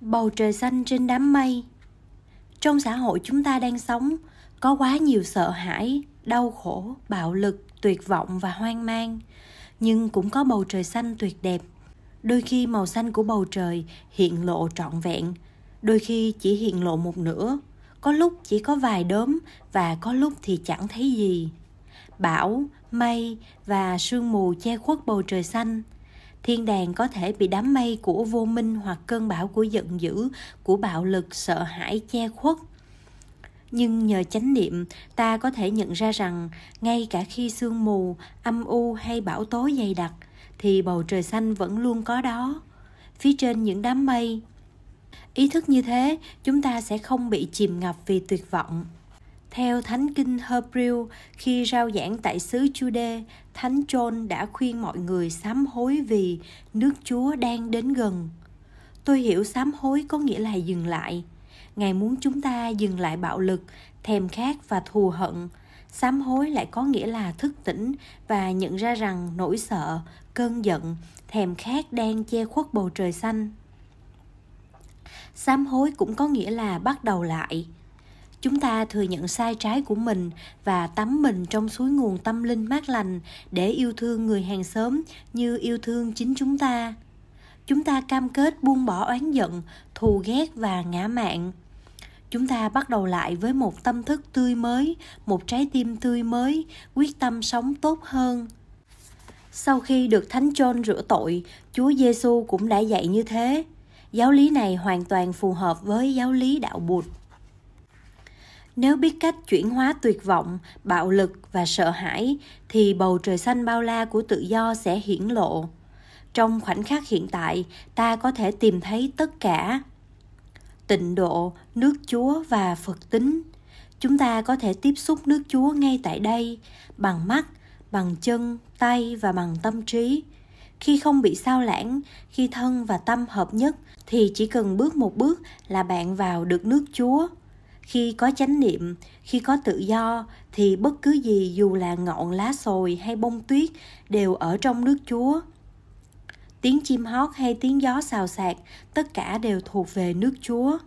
bầu trời xanh trên đám mây. Trong xã hội chúng ta đang sống, có quá nhiều sợ hãi, đau khổ, bạo lực, tuyệt vọng và hoang mang. Nhưng cũng có bầu trời xanh tuyệt đẹp. Đôi khi màu xanh của bầu trời hiện lộ trọn vẹn. Đôi khi chỉ hiện lộ một nửa. Có lúc chỉ có vài đốm và có lúc thì chẳng thấy gì. Bão, mây và sương mù che khuất bầu trời xanh thiên đàng có thể bị đám mây của vô minh hoặc cơn bão của giận dữ, của bạo lực, sợ hãi, che khuất. Nhưng nhờ chánh niệm, ta có thể nhận ra rằng ngay cả khi sương mù, âm u hay bão tố dày đặc, thì bầu trời xanh vẫn luôn có đó. Phía trên những đám mây, ý thức như thế, chúng ta sẽ không bị chìm ngập vì tuyệt vọng theo Thánh Kinh Hebrew, khi rao giảng tại xứ Jude, Thánh John đã khuyên mọi người sám hối vì nước Chúa đang đến gần. Tôi hiểu sám hối có nghĩa là dừng lại. Ngài muốn chúng ta dừng lại bạo lực, thèm khát và thù hận. Sám hối lại có nghĩa là thức tỉnh và nhận ra rằng nỗi sợ, cơn giận, thèm khát đang che khuất bầu trời xanh. Sám hối cũng có nghĩa là bắt đầu lại chúng ta thừa nhận sai trái của mình và tắm mình trong suối nguồn tâm linh mát lành để yêu thương người hàng xóm như yêu thương chính chúng ta. Chúng ta cam kết buông bỏ oán giận, thù ghét và ngã mạn. Chúng ta bắt đầu lại với một tâm thức tươi mới, một trái tim tươi mới, quyết tâm sống tốt hơn. Sau khi được thánh John rửa tội, chúa giêsu cũng đã dạy như thế. Giáo lý này hoàn toàn phù hợp với giáo lý đạo bụt nếu biết cách chuyển hóa tuyệt vọng, bạo lực và sợ hãi, thì bầu trời xanh bao la của tự do sẽ hiển lộ. Trong khoảnh khắc hiện tại, ta có thể tìm thấy tất cả. Tịnh độ, nước chúa và phật tính. Chúng ta có thể tiếp xúc nước chúa ngay tại đây, bằng mắt, bằng chân, tay và bằng tâm trí. Khi không bị sao lãng, khi thân và tâm hợp nhất, thì chỉ cần bước một bước là bạn vào được nước chúa khi có chánh niệm, khi có tự do, thì bất cứ gì dù là ngọn lá sồi hay bông tuyết đều ở trong nước chúa. Tiếng chim hót hay tiếng gió xào xạc, tất cả đều thuộc về nước chúa.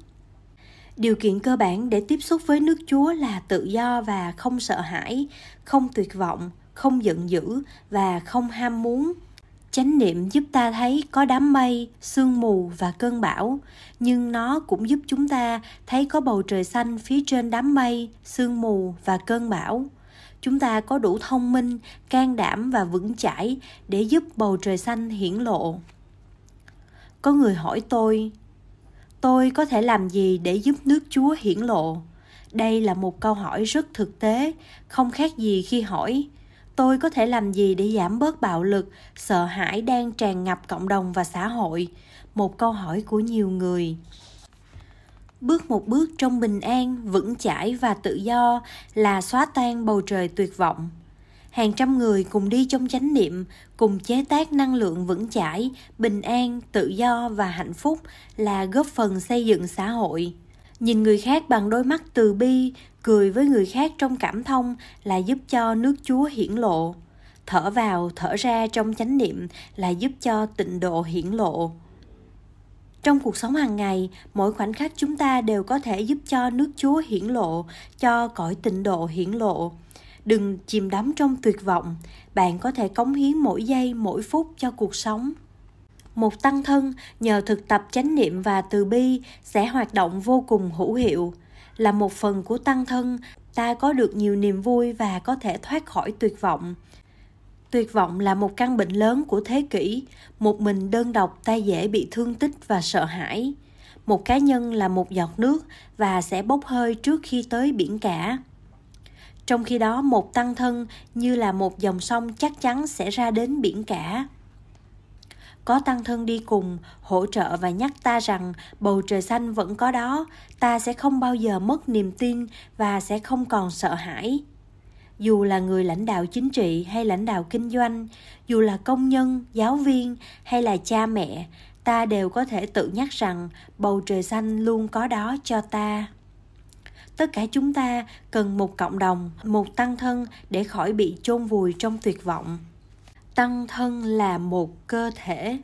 Điều kiện cơ bản để tiếp xúc với nước chúa là tự do và không sợ hãi, không tuyệt vọng, không giận dữ và không ham muốn chánh niệm giúp ta thấy có đám mây, sương mù và cơn bão. Nhưng nó cũng giúp chúng ta thấy có bầu trời xanh phía trên đám mây, sương mù và cơn bão. Chúng ta có đủ thông minh, can đảm và vững chãi để giúp bầu trời xanh hiển lộ. Có người hỏi tôi tôi có thể làm gì để giúp nước chúa hiển lộ? Đây là một câu hỏi rất thực tế, không khác gì khi hỏi tôi có thể làm gì để giảm bớt bạo lực, sợ hãi đang tràn ngập cộng đồng và xã hội? Một câu hỏi của nhiều người. Bước một bước trong bình an, vững chãi và tự do là xóa tan bầu trời tuyệt vọng. Hàng trăm người cùng đi trong chánh niệm, cùng chế tác năng lượng vững chãi, bình an, tự do và hạnh phúc là góp phần xây dựng xã hội nhìn người khác bằng đôi mắt từ bi, cười với người khác trong cảm thông là giúp cho nước chúa hiển lộ. Thở vào, thở ra trong chánh niệm là giúp cho tịnh độ hiển lộ. Trong cuộc sống hàng ngày, mỗi khoảnh khắc chúng ta đều có thể giúp cho nước chúa hiển lộ, cho cõi tịnh độ hiển lộ. Đừng chìm đắm trong tuyệt vọng, bạn có thể cống hiến mỗi giây, mỗi phút cho cuộc sống một tăng thân nhờ thực tập chánh niệm và từ bi sẽ hoạt động vô cùng hữu hiệu. Là một phần của tăng thân, ta có được nhiều niềm vui và có thể thoát khỏi tuyệt vọng. Tuyệt vọng là một căn bệnh lớn của thế kỷ, một mình đơn độc ta dễ bị thương tích và sợ hãi. Một cá nhân là một giọt nước và sẽ bốc hơi trước khi tới biển cả. Trong khi đó, một tăng thân như là một dòng sông chắc chắn sẽ ra đến biển cả có tăng thân đi cùng, hỗ trợ và nhắc ta rằng bầu trời xanh vẫn có đó, ta sẽ không bao giờ mất niềm tin và sẽ không còn sợ hãi. Dù là người lãnh đạo chính trị hay lãnh đạo kinh doanh, dù là công nhân, giáo viên hay là cha mẹ, ta đều có thể tự nhắc rằng bầu trời xanh luôn có đó cho ta. Tất cả chúng ta cần một cộng đồng, một tăng thân để khỏi bị chôn vùi trong tuyệt vọng tăng thân là một cơ thể.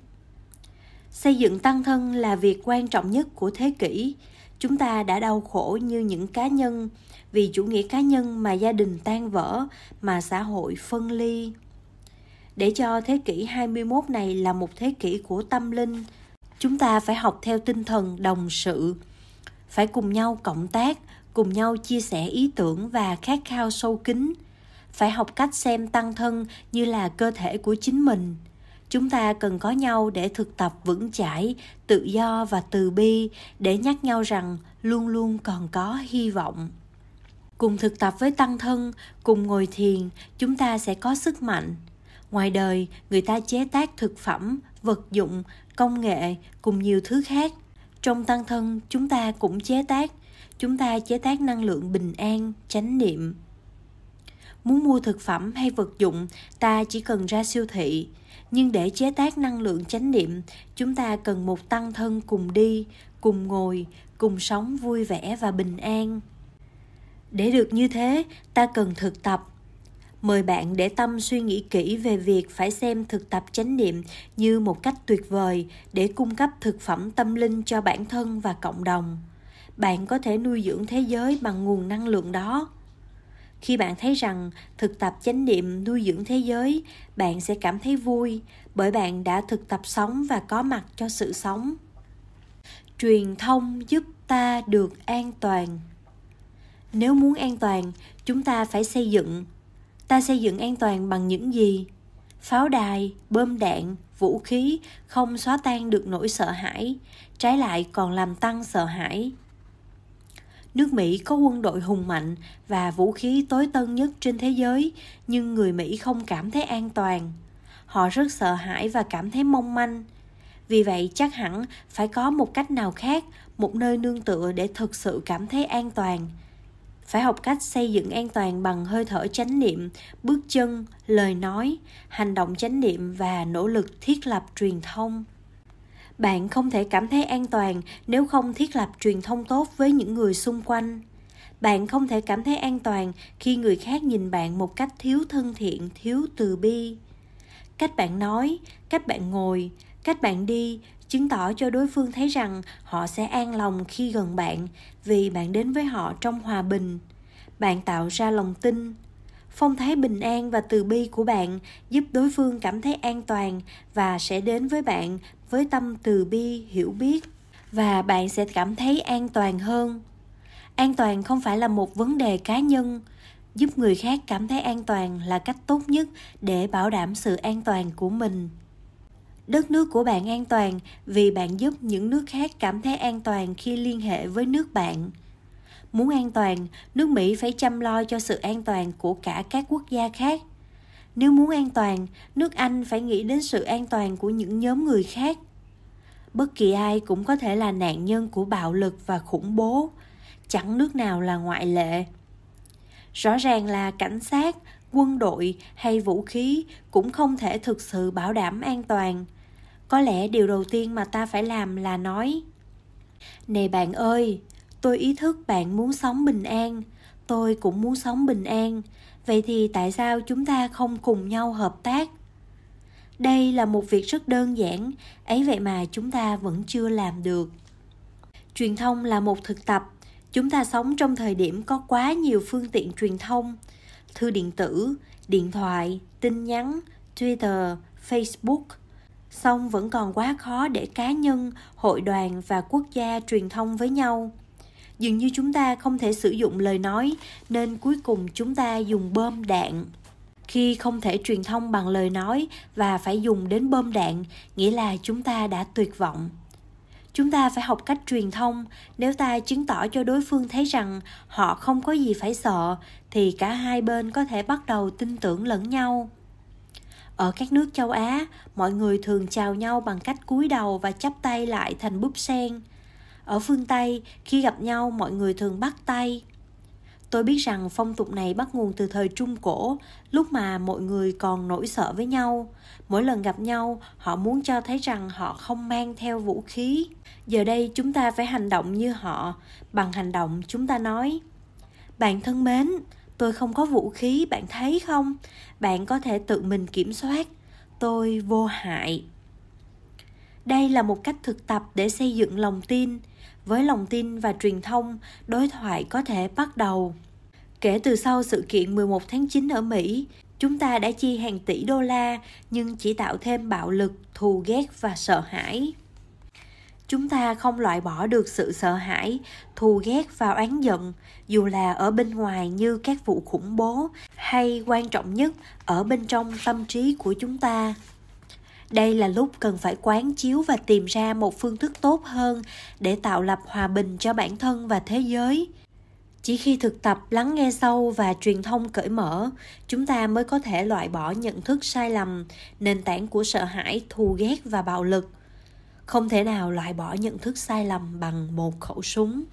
Xây dựng tăng thân là việc quan trọng nhất của thế kỷ. Chúng ta đã đau khổ như những cá nhân, vì chủ nghĩa cá nhân mà gia đình tan vỡ, mà xã hội phân ly. Để cho thế kỷ 21 này là một thế kỷ của tâm linh, chúng ta phải học theo tinh thần đồng sự. Phải cùng nhau cộng tác, cùng nhau chia sẻ ý tưởng và khát khao sâu kín phải học cách xem tăng thân như là cơ thể của chính mình. Chúng ta cần có nhau để thực tập vững chãi, tự do và từ bi, để nhắc nhau rằng luôn luôn còn có hy vọng. Cùng thực tập với tăng thân, cùng ngồi thiền, chúng ta sẽ có sức mạnh. Ngoài đời, người ta chế tác thực phẩm, vật dụng, công nghệ cùng nhiều thứ khác. Trong tăng thân, chúng ta cũng chế tác. Chúng ta chế tác năng lượng bình an, chánh niệm muốn mua thực phẩm hay vật dụng, ta chỉ cần ra siêu thị. Nhưng để chế tác năng lượng chánh niệm, chúng ta cần một tăng thân cùng đi, cùng ngồi, cùng sống vui vẻ và bình an. Để được như thế, ta cần thực tập. Mời bạn để tâm suy nghĩ kỹ về việc phải xem thực tập chánh niệm như một cách tuyệt vời để cung cấp thực phẩm tâm linh cho bản thân và cộng đồng. Bạn có thể nuôi dưỡng thế giới bằng nguồn năng lượng đó khi bạn thấy rằng thực tập chánh niệm nuôi dưỡng thế giới, bạn sẽ cảm thấy vui bởi bạn đã thực tập sống và có mặt cho sự sống. Truyền thông giúp ta được an toàn. Nếu muốn an toàn, chúng ta phải xây dựng. Ta xây dựng an toàn bằng những gì? Pháo đài bơm đạn, vũ khí không xóa tan được nỗi sợ hãi, trái lại còn làm tăng sợ hãi nước mỹ có quân đội hùng mạnh và vũ khí tối tân nhất trên thế giới, nhưng người mỹ không cảm thấy an toàn. Họ rất sợ hãi và cảm thấy mong manh. Vì vậy, chắc hẳn phải có một cách nào khác, một nơi nương tựa để thực sự cảm thấy an toàn. Phải học cách xây dựng an toàn bằng hơi thở chánh niệm, bước chân, lời nói, hành động chánh niệm và nỗ lực thiết lập truyền thông bạn không thể cảm thấy an toàn nếu không thiết lập truyền thông tốt với những người xung quanh. Bạn không thể cảm thấy an toàn khi người khác nhìn bạn một cách thiếu thân thiện, thiếu từ bi. Cách bạn nói, cách bạn ngồi, cách bạn đi chứng tỏ cho đối phương thấy rằng họ sẽ an lòng khi gần bạn vì bạn đến với họ trong hòa bình. Bạn tạo ra lòng tin phong thái bình an và từ bi của bạn, giúp đối phương cảm thấy an toàn và sẽ đến với bạn với tâm từ bi, hiểu biết và bạn sẽ cảm thấy an toàn hơn. An toàn không phải là một vấn đề cá nhân. Giúp người khác cảm thấy an toàn là cách tốt nhất để bảo đảm sự an toàn của mình. Đất nước của bạn an toàn vì bạn giúp những nước khác cảm thấy an toàn khi liên hệ với nước bạn muốn an toàn, nước mỹ phải chăm lo cho sự an toàn của cả các quốc gia khác. Nếu muốn an toàn, nước anh phải nghĩ đến sự an toàn của những nhóm người khác. Bất kỳ ai cũng có thể là nạn nhân của bạo lực và khủng bố. Chẳng nước nào là ngoại lệ. Rõ ràng là cảnh sát, quân đội hay vũ khí cũng không thể thực sự bảo đảm an toàn. Có lẽ điều đầu tiên mà ta phải làm là nói này bạn ơi tôi ý thức bạn muốn sống bình an, tôi cũng muốn sống bình an. Vậy thì tại sao chúng ta không cùng nhau hợp tác? Đây là một việc rất đơn giản, ấy vậy mà chúng ta vẫn chưa làm được. Truyền thông là một thực tập, chúng ta sống trong thời điểm có quá nhiều phương tiện truyền thông. Thư điện tử, điện thoại, tin nhắn, twitter, facebook. Song vẫn còn quá khó để cá nhân, hội đoàn và quốc gia truyền thông với nhau dường như chúng ta không thể sử dụng lời nói, nên cuối cùng chúng ta dùng bom đạn. Khi không thể truyền thông bằng lời nói và phải dùng đến bom đạn, nghĩa là chúng ta đã tuyệt vọng. Chúng ta phải học cách truyền thông. Nếu ta chứng tỏ cho đối phương thấy rằng họ không có gì phải sợ, thì cả hai bên có thể bắt đầu tin tưởng lẫn nhau. Ở các nước châu á, mọi người thường chào nhau bằng cách cúi đầu và chắp tay lại thành búp sen ở phương tây, khi gặp nhau mọi người thường bắt tay. Tôi biết rằng phong tục này bắt nguồn từ thời trung cổ, lúc mà mọi người còn nỗi sợ với nhau. Mỗi lần gặp nhau, họ muốn cho thấy rằng họ không mang theo vũ khí. Giờ đây chúng ta phải hành động như họ, bằng hành động chúng ta nói. Bạn thân mến, tôi không có vũ khí, bạn thấy không? Bạn có thể tự mình kiểm soát. Tôi vô hại. Đây là một cách thực tập để xây dựng lòng tin với lòng tin và truyền thông đối thoại có thể bắt đầu. Kể từ sau sự kiện 11 tháng 9 ở Mỹ, chúng ta đã chi hàng tỷ đô la nhưng chỉ tạo thêm bạo lực, thù ghét và sợ hãi. Chúng ta không loại bỏ được sự sợ hãi thù ghét và oán giận dù là ở bên ngoài như các vụ khủng bố hay quan trọng nhất ở bên trong tâm trí của chúng ta đây là lúc cần phải quán chiếu và tìm ra một phương thức tốt hơn để tạo lập hòa bình cho bản thân và thế giới. Chỉ khi thực tập, lắng nghe sâu và truyền thông cởi mở, chúng ta mới có thể loại bỏ nhận thức sai lầm, nền tảng của sợ hãi, thù ghét và bạo lực. Không thể nào loại bỏ nhận thức sai lầm bằng một khẩu súng.